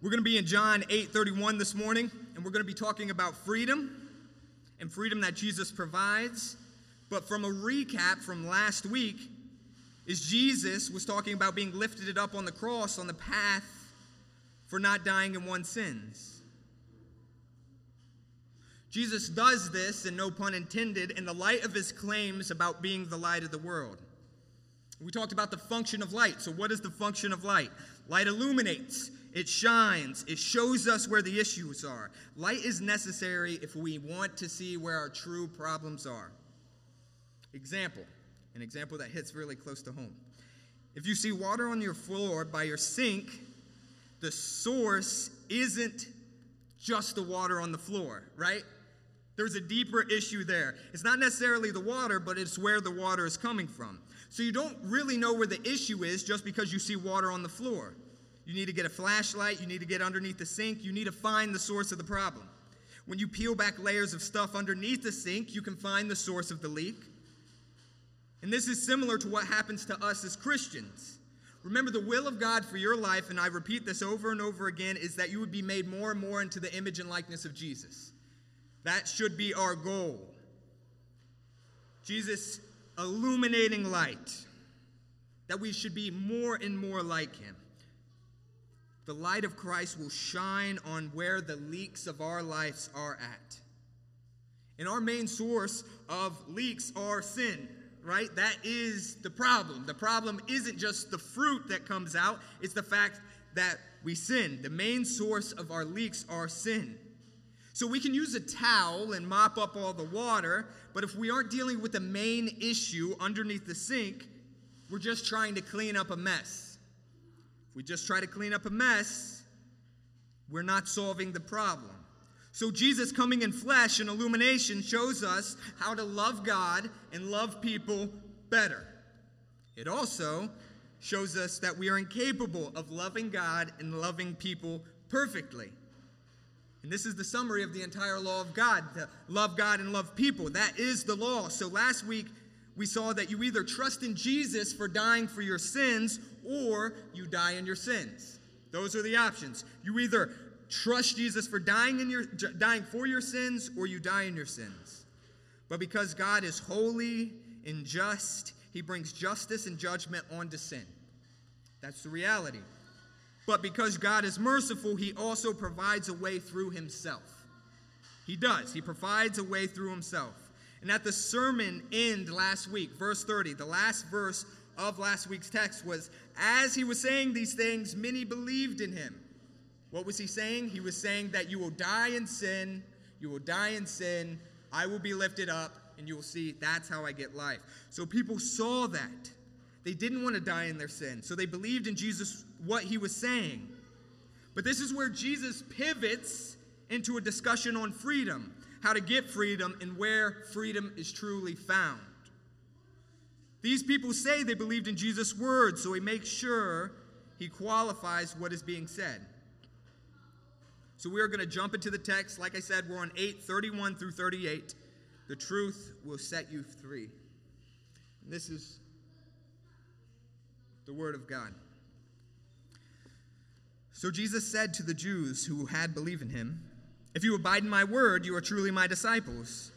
We're going to be in John 8 31 this morning, and we're going to be talking about freedom and freedom that Jesus provides. But from a recap from last week, is Jesus was talking about being lifted up on the cross on the path for not dying in one's sins. Jesus does this, and no pun intended, in the light of his claims about being the light of the world. We talked about the function of light. So, what is the function of light? Light illuminates, it shines, it shows us where the issues are. Light is necessary if we want to see where our true problems are. Example, an example that hits really close to home. If you see water on your floor by your sink, the source isn't just the water on the floor, right? There's a deeper issue there. It's not necessarily the water, but it's where the water is coming from. So you don't really know where the issue is just because you see water on the floor. You need to get a flashlight, you need to get underneath the sink, you need to find the source of the problem. When you peel back layers of stuff underneath the sink, you can find the source of the leak. And this is similar to what happens to us as Christians. Remember, the will of God for your life, and I repeat this over and over again, is that you would be made more and more into the image and likeness of Jesus. That should be our goal. Jesus illuminating light, that we should be more and more like him. The light of Christ will shine on where the leaks of our lives are at. And our main source of leaks are sin, right? That is the problem. The problem isn't just the fruit that comes out, it's the fact that we sin. The main source of our leaks are sin. So we can use a towel and mop up all the water, but if we aren't dealing with the main issue underneath the sink, we're just trying to clean up a mess. If we just try to clean up a mess, we're not solving the problem. So Jesus coming in flesh and illumination shows us how to love God and love people better. It also shows us that we are incapable of loving God and loving people perfectly. And this is the summary of the entire law of God to love God and love people. That is the law. So last week, we saw that you either trust in Jesus for dying for your sins or you die in your sins. Those are the options. You either trust Jesus for dying in your dying for your sins or you die in your sins. But because God is holy and just, he brings justice and judgment onto sin. That's the reality. But because God is merciful, he also provides a way through himself. He does. He provides a way through himself. And at the sermon end last week, verse 30, the last verse of last week's text was As he was saying these things, many believed in him. What was he saying? He was saying that you will die in sin, you will die in sin, I will be lifted up, and you will see that's how I get life. So people saw that. They didn't want to die in their sin, so they believed in Jesus what he was saying. But this is where Jesus pivots into a discussion on freedom, how to get freedom, and where freedom is truly found. These people say they believed in Jesus' words, so he makes sure he qualifies what is being said. So we are going to jump into the text. Like I said, we're on 8 31 through 38. The truth will set you free. And This is the word of God. So Jesus said to the Jews who had believed in him, If you abide in my word, you are truly my disciples.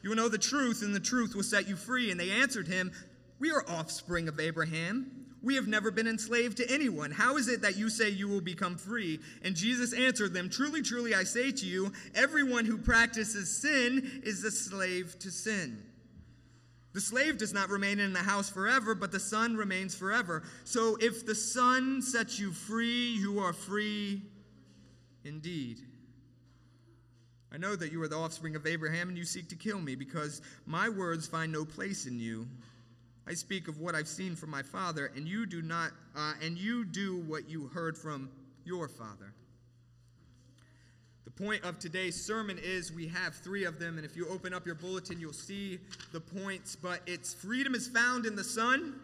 You will know the truth, and the truth will set you free. And they answered him, We are offspring of Abraham. We have never been enslaved to anyone. How is it that you say you will become free? And Jesus answered them, Truly, truly, I say to you, everyone who practices sin is a slave to sin. The slave does not remain in the house forever, but the son remains forever. So if the son sets you free, you are free indeed. I know that you are the offspring of Abraham and you seek to kill me because my words find no place in you. I speak of what I've seen from my father, and you do not, uh, and you do what you heard from your father. The point of today's sermon is we have three of them, and if you open up your bulletin, you'll see the points. But it's freedom is found in the Son,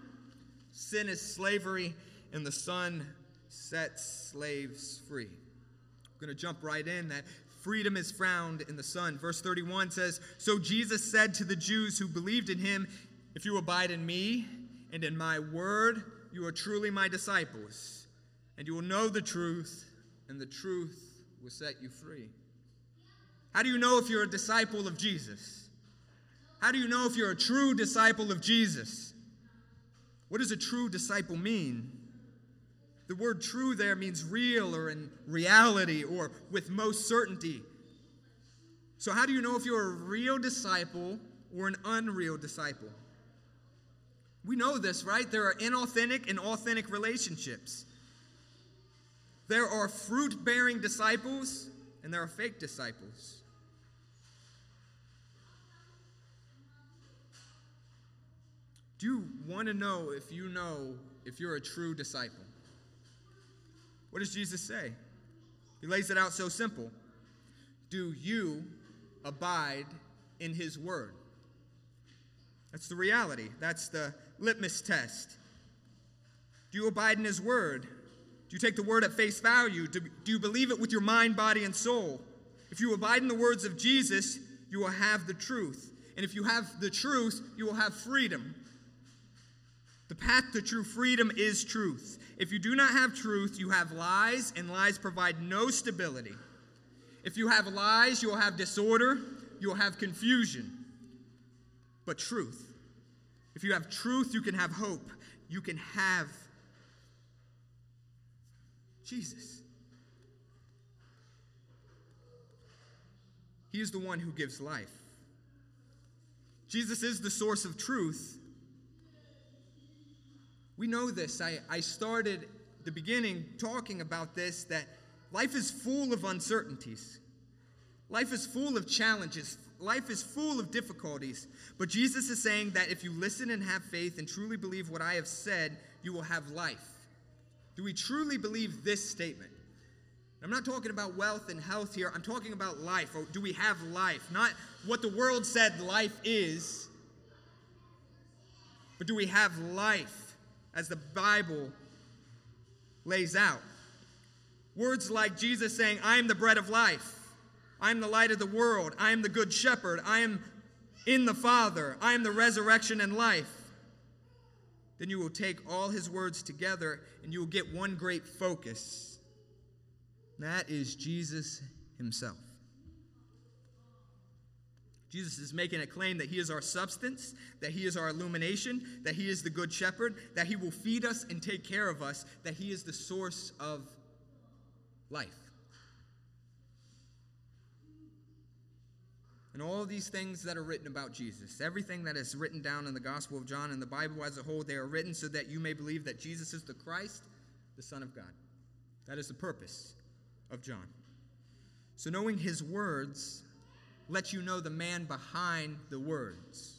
sin is slavery, and the Son sets slaves free. I'm going to jump right in that freedom is found in the Son. Verse 31 says So Jesus said to the Jews who believed in him, If you abide in me and in my word, you are truly my disciples, and you will know the truth and the truth will set you free. How do you know if you're a disciple of Jesus? How do you know if you're a true disciple of Jesus? What does a true disciple mean? The word true there means real or in reality or with most certainty. So, how do you know if you're a real disciple or an unreal disciple? We know this, right? There are inauthentic and authentic relationships. There are fruit bearing disciples and there are fake disciples. Do you want to know if you know if you're a true disciple? What does Jesus say? He lays it out so simple. Do you abide in his word? That's the reality. That's the litmus test. Do you abide in his word? Do you take the word at face value? Do, do you believe it with your mind, body, and soul? If you abide in the words of Jesus, you will have the truth. And if you have the truth, you will have freedom. The path to true freedom is truth. If you do not have truth, you have lies, and lies provide no stability. If you have lies, you will have disorder, you will have confusion. But truth, if you have truth, you can have hope, you can have Jesus. He is the one who gives life. Jesus is the source of truth, we know this. I, I started the beginning talking about this that life is full of uncertainties. Life is full of challenges. Life is full of difficulties. But Jesus is saying that if you listen and have faith and truly believe what I have said, you will have life. Do we truly believe this statement? I'm not talking about wealth and health here. I'm talking about life. Or do we have life? Not what the world said life is, but do we have life? as the Bible lays out. Words like Jesus saying, I am the bread of life, I am the light of the world, I am the good shepherd, I am in the Father, I am the resurrection and life. Then you will take all his words together and you will get one great focus. That is Jesus himself. Jesus is making a claim that he is our substance, that he is our illumination, that he is the good shepherd, that he will feed us and take care of us, that he is the source of life. And all these things that are written about Jesus, everything that is written down in the Gospel of John and the Bible as a whole, they are written so that you may believe that Jesus is the Christ, the Son of God. That is the purpose of John. So, knowing his words lets you know the man behind the words.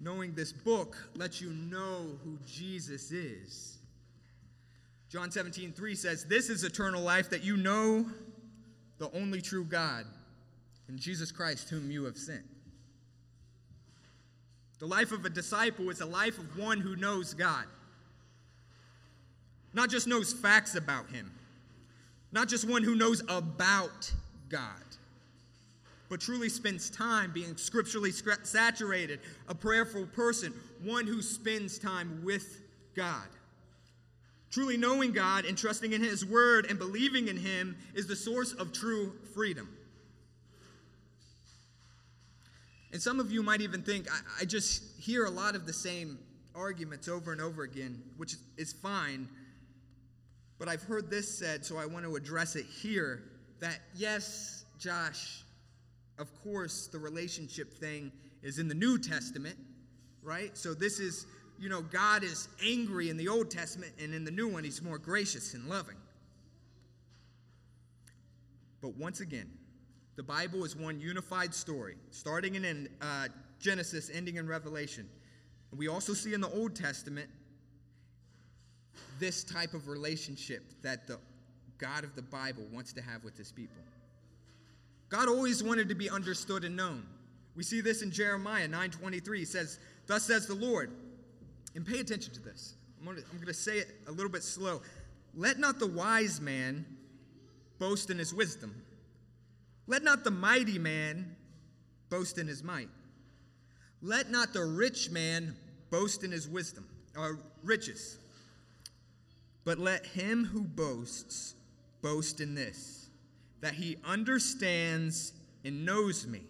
Knowing this book lets you know who Jesus is. John 17, 3 says, This is eternal life, that you know the only true God and Jesus Christ, whom you have sent. The life of a disciple is a life of one who knows God. Not just knows facts about him, not just one who knows about God, but truly spends time being scripturally saturated, a prayerful person, one who spends time with God. Truly knowing God and trusting in His Word and believing in Him is the source of true freedom. And some of you might even think, I, I, just hear a lot of the same arguments over and over again, which is fine. But I've heard this said, so I want to address it here that, yes, Josh, of course, the relationship thing is in the New Testament, right? So this is, you know, God is angry in the Old Testament, and in the new one, he's more gracious and loving. But once again, the Bible is one unified story, starting in uh, Genesis, ending in Revelation. And we also see in the Old Testament this type of relationship that the God of the Bible wants to have with his people. God always wanted to be understood and known. We see this in Jeremiah 9:23. He says, "Thus says the Lord." And pay attention to this. I'm going, to, say it a little bit slow. Let not the wise man boast in his wisdom. Let not the mighty man boast in his might. Let not the rich man boast in his wisdom or riches But let him who boasts boast in this, that he understands and knows me,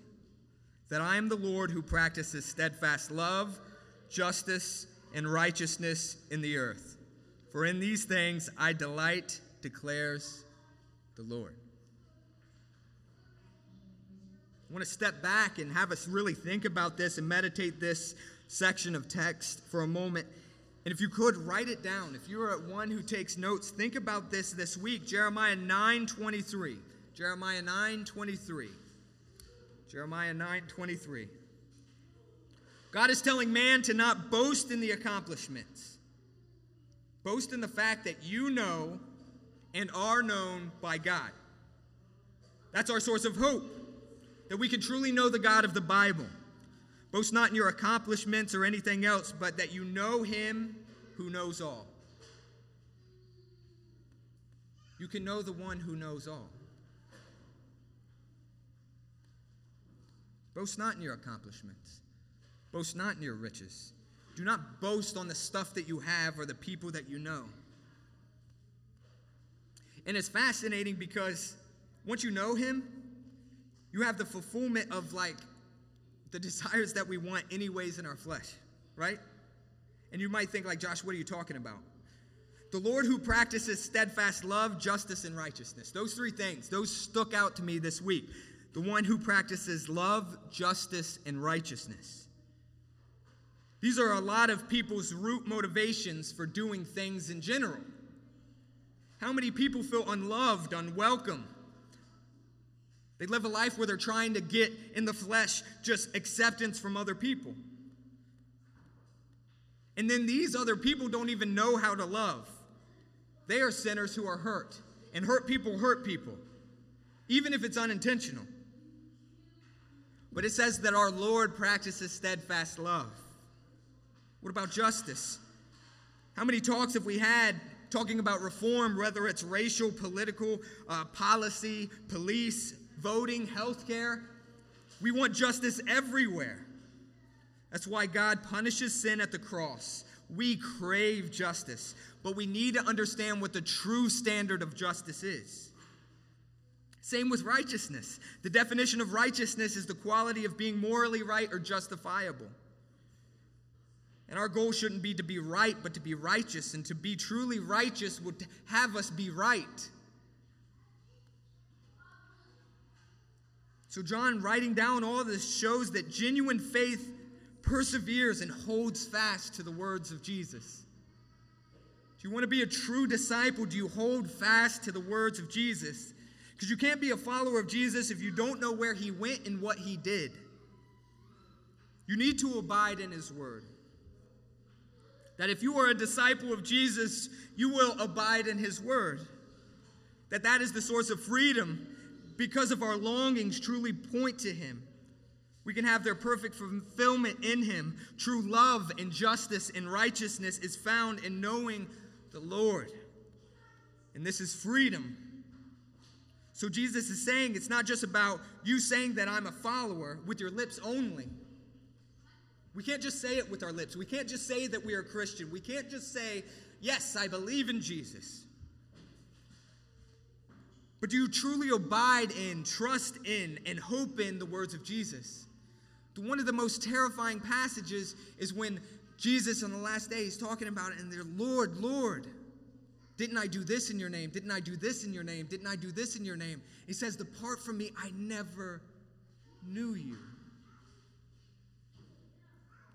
that I am the Lord who practices steadfast love, justice, and righteousness in the earth. For in these things I delight, declares the Lord. I want to step back and have us really think about this and meditate this section of text for a moment. And if you could write it down, if you're one who takes notes, think about this this week. Jeremiah 9:23. Jeremiah 9:23. Jeremiah 9:23. God is telling man to not boast in the accomplishments. Boast in the fact that you know and are known by God. That's our source of hope, that we can truly know the God of the Bible. Boast not in your accomplishments or anything else, but that you know him who knows all. You can know the one who knows all. Boast not in your accomplishments. Boast not in your riches. Do not boast on the stuff that you have or the people that you know. And it's fascinating because once you know him, you have the fulfillment of like the desires that we want anyways in our flesh, right? And you might think like, Josh, what are you talking about? The Lord who practices steadfast love, justice, and righteousness. Those three things, those stuck out to me this week. The one who practices love, justice, and righteousness. These are a lot of people's root motivations for doing things in general. How many people feel unloved, unwelcome? They live a life where they're trying to get in the flesh just acceptance from other people. And then these other people don't even know how to love. They are sinners who are hurt. And hurt people hurt people, even if it's unintentional. But it says that our Lord practices steadfast love. What about justice? How many talks have we had talking about reform, whether it's racial, political, uh, policy, police, voting, healthcare? We want justice everywhere. That's why God punishes sin at the cross. We crave justice, but we need to understand what the true standard of justice is. Same with righteousness. The definition of righteousness is the quality of being morally right or justifiable. And our goal shouldn't be to be right, but to be righteous. And to be truly righteous would have us be right. So, John, writing down all this, shows that genuine faith perseveres and holds fast to the words of Jesus. Do you want to be a true disciple? Do you hold fast to the words of Jesus? Because you can't be a follower of Jesus if you don't know where he went and what he did. You need to abide in his word. That if you are a disciple of Jesus, you will abide in his word. That that is the source of freedom because of our longings truly point to him. We can have their perfect fulfillment in him. True love and justice and righteousness is found in knowing the Lord. And this is freedom so Jesus is saying it's not just about you saying that I'm a follower with your lips only. We can't just say it with our lips. We can't just say that we are Christian. We can't just say, yes, I believe in Jesus. But do you truly abide in, trust in, and hope in the words of Jesus? One of the most terrifying passages is when Jesus on the last day is talking about it, and they're, Lord, Lord. Didn't I do this in your name? Didn't I do this in your name? Didn't I do this in your name? He says, Depart from me, I never knew you.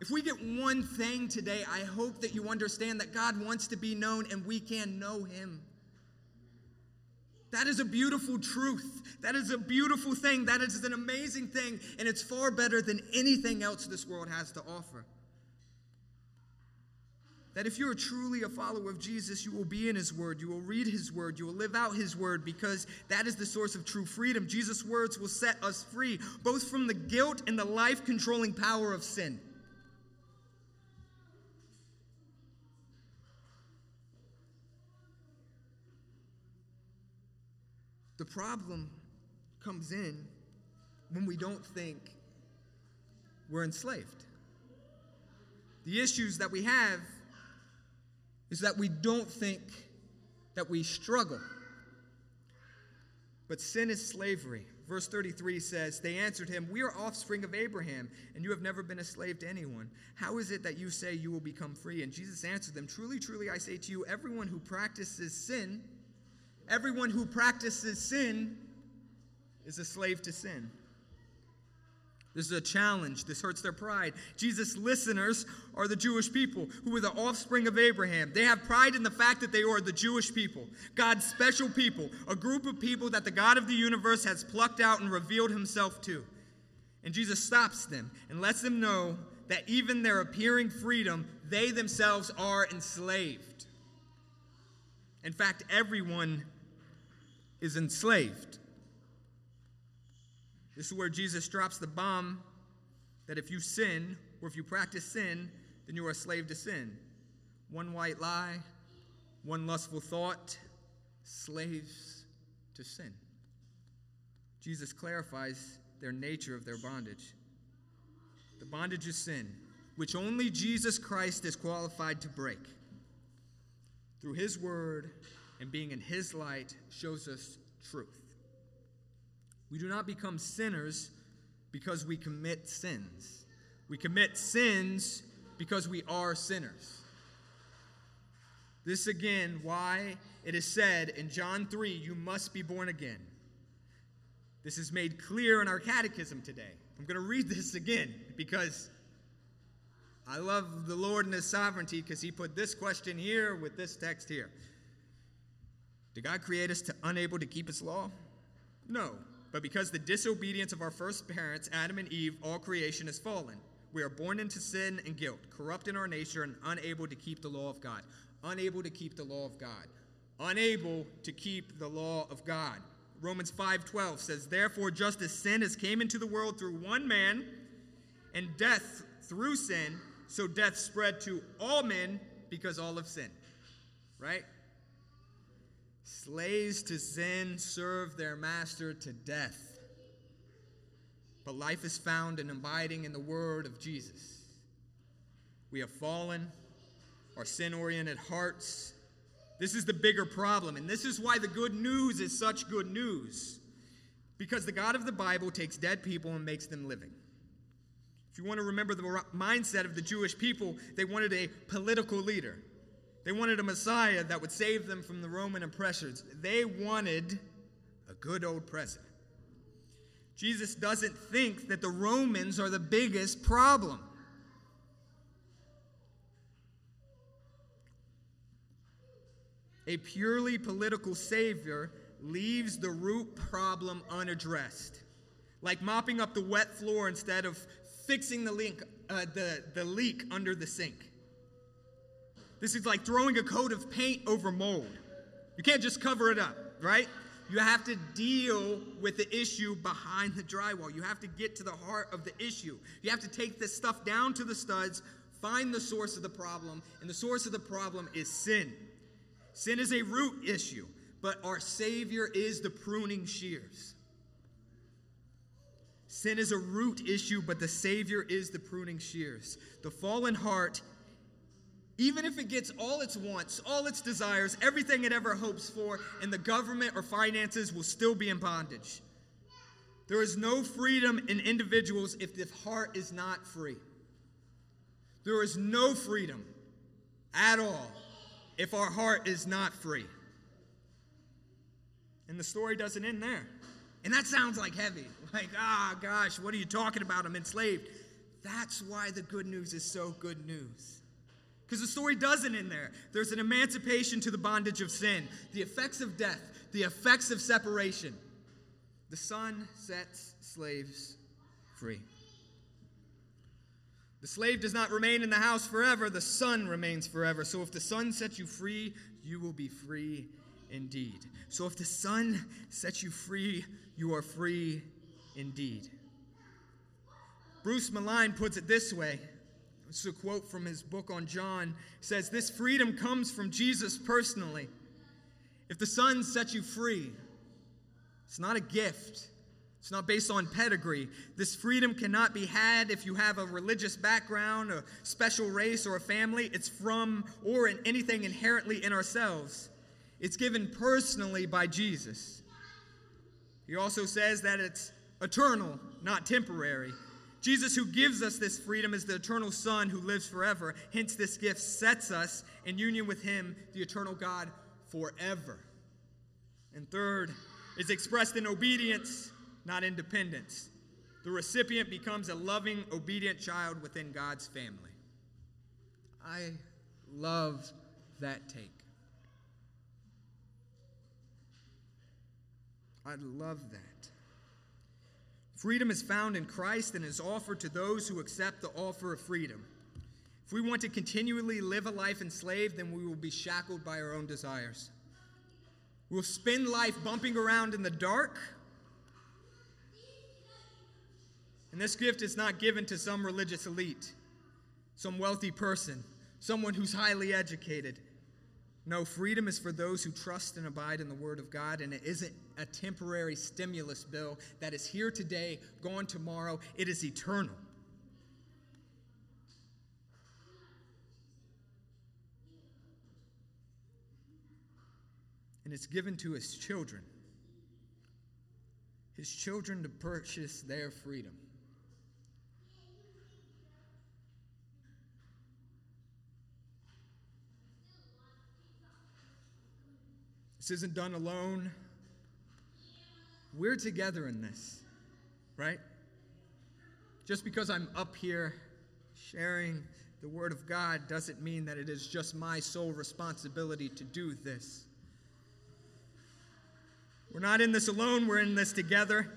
If we get one thing today, I hope that you understand that God wants to be known and we can know him. That is a beautiful truth. That is a beautiful thing. That is an amazing thing. And it's far better than anything else this world has to offer. That if you're truly a follower of Jesus, you will be in His Word, you will read His Word, you will live out His Word because that is the source of true freedom. Jesus' words will set us free, both from the guilt and the life controlling power of sin. Problem comes in when we don't think we're enslaved. The issues that we have is that we don't think that we struggle. But sin is slavery. Verse 33 says, They answered him, We are offspring of Abraham, and you have never been a slave to anyone. How is it that you say you will become free? And Jesus answered them, Truly, truly, I say to you, everyone who practices sin, everyone who practices sin is a slave to sin. This is a challenge. This hurts their pride. Jesus' listeners are the Jewish people who were the offspring of Abraham. They have pride in the fact that they are the Jewish people, God's special people, a group of people that the God of the universe has plucked out and revealed himself to. And Jesus stops them and lets them know that even their appearing freedom, they themselves are enslaved. In fact, everyone is enslaved. This is where Jesus drops the bomb that if you sin, or if you practice sin, then you are a slave to sin. One white lie, one lustful thought, slaves to sin. Jesus clarifies their nature of their bondage. The bondage of sin, which only Jesus Christ is qualified to break. Through his word and being in his light shows us truth. We do not become sinners because we commit sins. We commit sins because we are sinners. This again, why it is said in John 3, you must be born again. This is made clear in our catechism today. I'm going to read this again because I love the Lord and His sovereignty because He put this question here with this text here. Did God create us to unable to keep His law? No. But because the disobedience of our first parents, Adam and Eve, all creation has fallen. We are born into sin and guilt, corrupt in our nature, and unable to keep the law of God. Unable to keep the law of God. Unable to keep the law of God. Romans 5:12 says, "Therefore just as sin has came into the world through one man, and death through sin, so death spread to all men because all have sinned." Right? Slaves to sin serve their master to death. But life is found in abiding in the word of Jesus. We have fallen, our sin oriented hearts. This is the bigger problem, and this is why the good news is such good news. Because the God of the Bible takes dead people and makes them living. If you want to remember the mindset of the Jewish people, they wanted a political leader. They wanted a Messiah that would save them from the Roman oppressors. They wanted a good old president. Jesus doesn't think that the Romans are the biggest problem. A purely political savior leaves the root problem unaddressed, like mopping up the wet floor instead of fixing the leak, uh, the, the leak under the sink. This is like throwing a coat of paint over mold. You can't just cover it up, right? You have to deal with the issue behind the drywall. You have to get to the heart of the issue. You have to take this stuff down to the studs, find the source of the problem, and the source of the problem is sin. Sin is a root issue, but our Savior is the pruning shears. Sin is a root issue, but the Savior is the pruning shears. The fallen heart even if it gets all its wants, all its desires, everything it ever hopes for, and the government or finances will still be in bondage. There is no freedom in individuals if the heart is not free. There is no freedom at all if our heart is not free. And the story doesn't end there. And that sounds like heavy. Like, ah, oh, gosh, what are you talking about? I'm enslaved. That's why the good news is so good news. Because the story doesn't end there. There's an emancipation to the bondage of sin, the effects of death, the effects of separation. The Son sets slaves free. The slave does not remain in the house forever, the Son remains forever. So if the Son sets you free, you will be free indeed. So if the Son sets you free, you are free indeed. Bruce Milne puts it this way it's a quote from his book on John. says, This freedom comes from Jesus personally. If the Son sets you free, it's not a gift. It's not based on pedigree. This freedom cannot be had if you have a religious background, a special race, or a family. It's from or in anything inherently in ourselves. It's given personally by Jesus. He also says that it's eternal, not temporary. Jesus, who gives us this freedom, is the eternal Son who lives forever. Hence, this gift sets us in union with Him, the eternal God, forever. And third, is expressed in obedience, not independence. The recipient becomes a loving, obedient child within God's family. I love that take. I love that. Freedom is found in Christ and is offered to those who accept the offer of freedom. If we want to continually live a life enslaved, then we will be shackled by our own desires. We'll spend life bumping around in the dark. And this gift is not given to some religious elite, some wealthy person, someone who's highly educated. No, freedom is for those who trust and abide in the Word of God, and it isn't a temporary stimulus bill that is here today, gone tomorrow. It is eternal. And it's given to his children, his children to purchase their freedom. This isn't done alone. We're together in this, right? Just because I'm up here sharing the Word of God doesn't mean that it is just my sole responsibility to do this. We're not in this alone, we're in this together.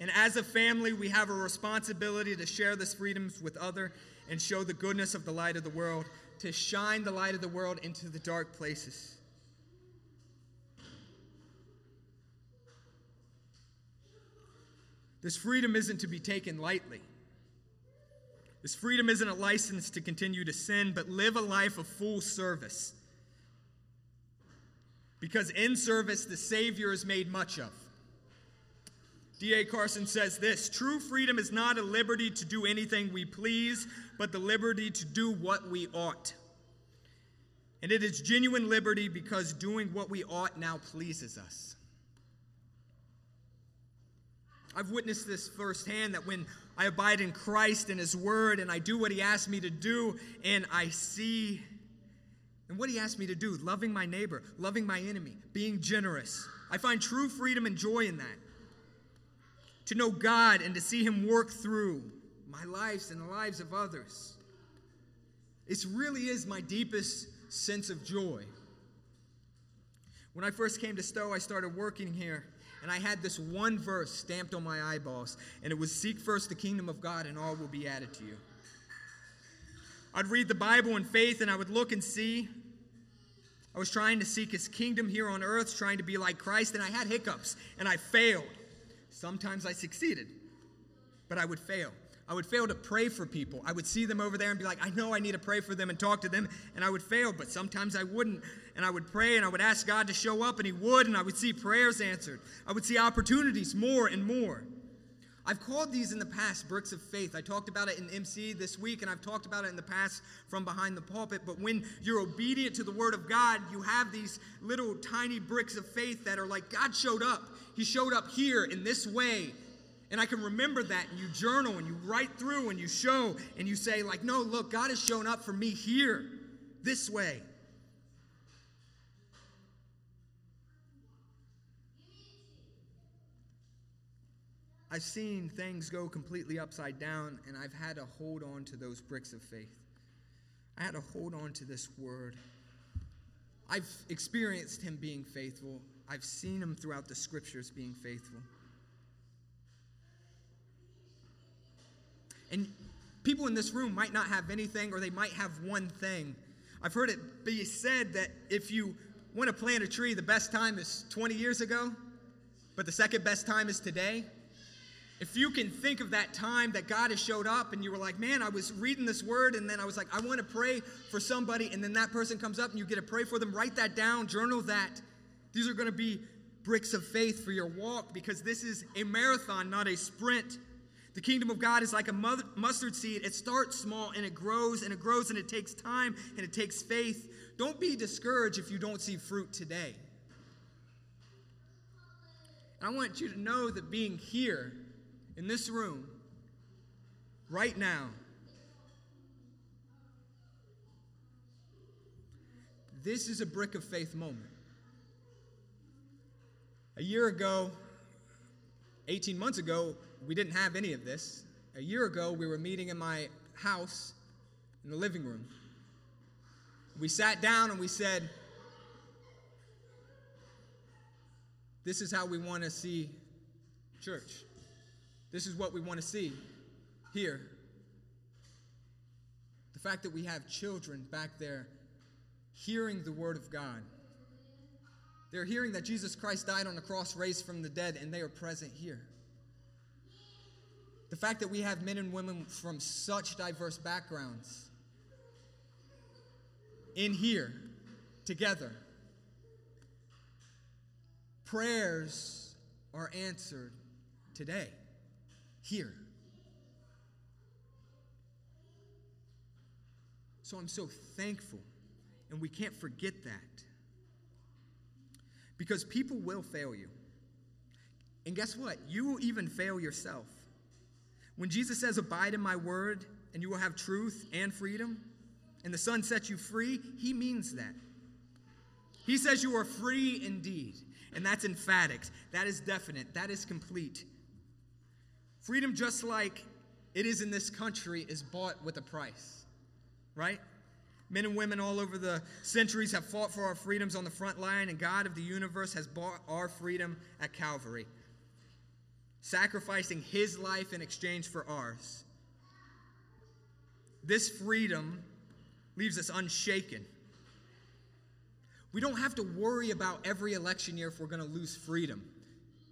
And as a family, we have a responsibility to share this freedom with other and show the goodness of the light of the world, to shine the light of the world into the dark places. This freedom isn't to be taken lightly. This freedom isn't a license to continue to sin, but live a life of full service. Because in service, the Savior is made much of. D.A. Carson says this True freedom is not a liberty to do anything we please, but the liberty to do what we ought. And it is genuine liberty because doing what we ought now pleases us. I've witnessed this firsthand that when I abide in Christ and His Word and I do what He asked me to do and I see and what He asked me to do loving my neighbor, loving my enemy, being generous. I find true freedom and joy in that. To know God and to see Him work through my lives and the lives of others. It really is my deepest sense of joy. When I first came to Stowe, I started working here and I had this one verse stamped on my eyeballs, and it was Seek first the kingdom of God, and all will be added to you. I'd read the Bible in faith, and I would look and see. I was trying to seek his kingdom here on earth, trying to be like Christ, and I had hiccups, and I failed. Sometimes I succeeded, but I would fail. I would fail to pray for people. I would see them over there and be like, I know I need to pray for them and talk to them, and I would fail, but sometimes I wouldn't. And I would pray and I would ask God to show up, and He would, and I would see prayers answered. I would see opportunities more and more. I've called these in the past bricks of faith. I talked about it in MC this week, and I've talked about it in the past from behind the pulpit. But when you're obedient to the Word of God, you have these little tiny bricks of faith that are like, God showed up. He showed up here in this way and I can remember that, and you journal and you write through and you show and you say, like, no, look, God has shown up for me here, this way. I've seen things go completely upside down, and I've had to hold on to those bricks of faith. I had to hold on to this word. I've experienced him being faithful. I've seen him throughout the scriptures being faithful. And people in this room might not have anything, or they might have one thing. I've heard it be said that if you want to plant a tree, the best time is 20 years ago, but the second best time is today. If you can think of that time that God has showed up and you were like, man, I was reading this word and then I was like, I want to pray for somebody, and then that person comes up and you get to pray for them, write that down, journal that. These are going to be bricks of faith for your walk because this is a marathon, not a sprint. The kingdom of God is like a mustard seed. It starts small and it grows and it grows and it takes time and it takes faith. Don't be discouraged if you don't see fruit today. And I want you to know that being here in this room right now, this is a brick of faith moment. A year ago, 18 months ago, we didn't have any of this. A year ago, we were meeting in my house in the living room. We sat down and we said, This is how we want to see church. This is what we want to see here. The fact that we have children back there hearing the Word of God. They're hearing that Jesus Christ died on the cross, raised from the dead, and they are present here. The fact that we have men and women from such diverse backgrounds in here together. Prayers are answered today, here. So I'm so thankful, and we can't forget that. Because people will fail you. And guess what? You will even fail yourself. When Jesus says, Abide in my word, and you will have truth and freedom, and the Son sets you free, he means that. He says you are free indeed. And that's emphatic. That is definite. That is complete. Freedom, just like it is in this country, is bought with a price, right? Men and women all over the centuries have fought for our freedoms on the front line, and God of the universe has bought our freedom at Calvary, sacrificing his life in exchange for ours. This freedom leaves us unshaken. We don't have to worry about every election year if we're going to lose freedom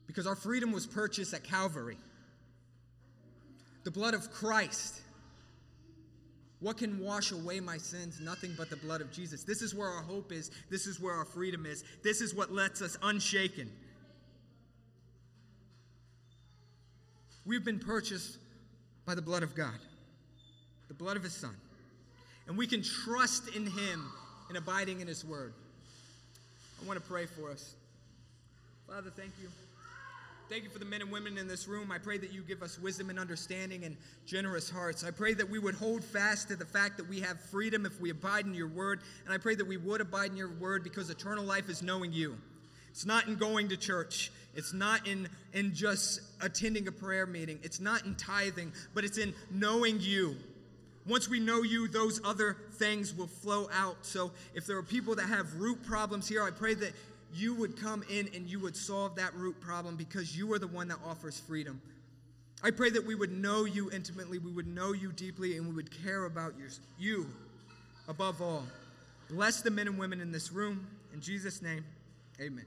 because our freedom was purchased at Calvary. The blood of Christ. What can wash away my sins? Nothing but the blood of Jesus. This is where our hope is. This is where our freedom is. This is what lets us unshaken. We've been purchased by the blood of God, the blood of His Son and we can trust in Him and abiding in His Word. I want to pray for us. Father, thank you. Thank you for the men and women in this room. I pray that you give us wisdom and understanding and generous hearts. I pray that we would hold fast to the fact that we have freedom if we abide in your word. And I pray that we would abide in your word because eternal life is knowing you. It's not in going to church. It's not in, in just attending a prayer meeting. It's not in tithing, but it's in knowing you once we know you, those other things will flow out. So if there are people that have root problems here, I pray that you would come in and you would solve that root problem because you are the one that offers freedom. I pray that we would know you intimately, we would know you deeply, and we would care about your, you above all. Bless the men and women in this room. In Jesus' name, amen.